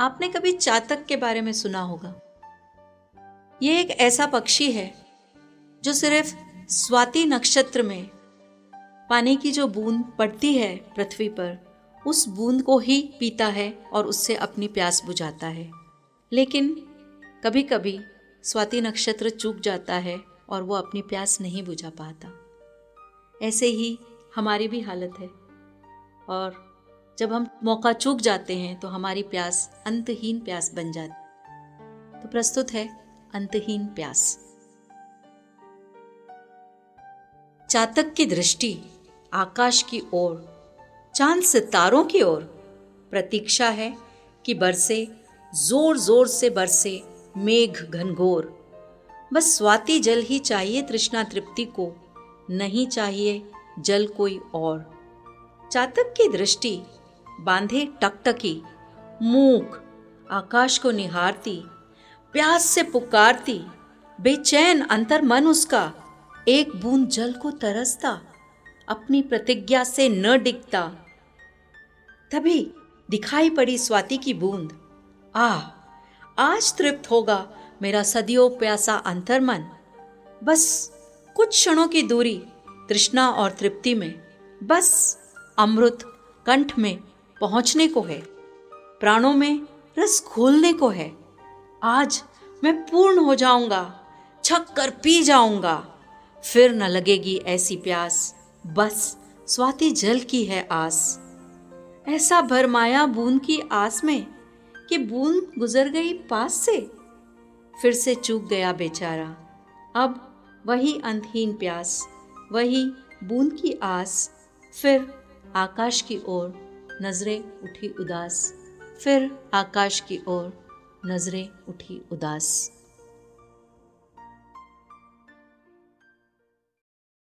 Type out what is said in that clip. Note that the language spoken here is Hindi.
आपने कभी चातक के बारे में सुना होगा। ये एक ऐसा पक्षी है, जो सिर्फ़ स्वाति नक्षत्र में पानी की जो बूंद पड़ती है पृथ्वी पर, उस बूंद को ही पीता है और उससे अपनी प्यास बुझाता है। लेकिन कभी कभी स्वाति नक्षत्र चूक जाता है और वो अपनी प्यास नहीं बुझा पाता। ऐसे ही हमारी भी हालत है और जब हम मौका चूक जाते हैं तो हमारी प्यास, अंतहीन प्यास बन जाती तो प्रस्तुत है अंतहीन प्यास। चातक की दृष्टि, आकाश की ओर, चाँद सितारों की ओर, प्रतीक्षा है कि बरसे ज़ोर ज़ोर से बरसे मेघ घनघोर। बस स्वाति जल ही चाहिए तृष्णा तृप्ति को, नहीं चाहिए जल कोई और। चातक की दृष्टि बांधे टकटकी, मूक, आकाश को निहारती, प्यास से पुकारती, बेचैन अंतर मन उसका, एक बूंद जल को तरसता, अपनी प्रतिज्ञा से न डिगता। तभी दिखाई पड़ी स्वाति की बूंद। आ, आज तृप्त होगा मेरा सदियों प्यासा अंतर्मन बस कुछ क्षणों की दूरी, तृष्णा और तृप्ति में। बस अमृत कंठ में पहुँचने को है। प्राणों में रस खोलने को है। आज मैं पूर्ण हो जाऊँगा, छक कर पी जाऊँगा। फिर न लगेगी ऐसी प्यास, बस स्वाति जल की है आस। ऐसा भरमाया बूंद की आस में कि बूंद गुजर गई पास से। फिर से चूक गया बेचारा। अब वही अंतहीन प्यास, वही बूंद की आस, फिर आकाश की ओर नज़रें उठी उदास। फिर आकाश की ओर नज़रें उठी उदास।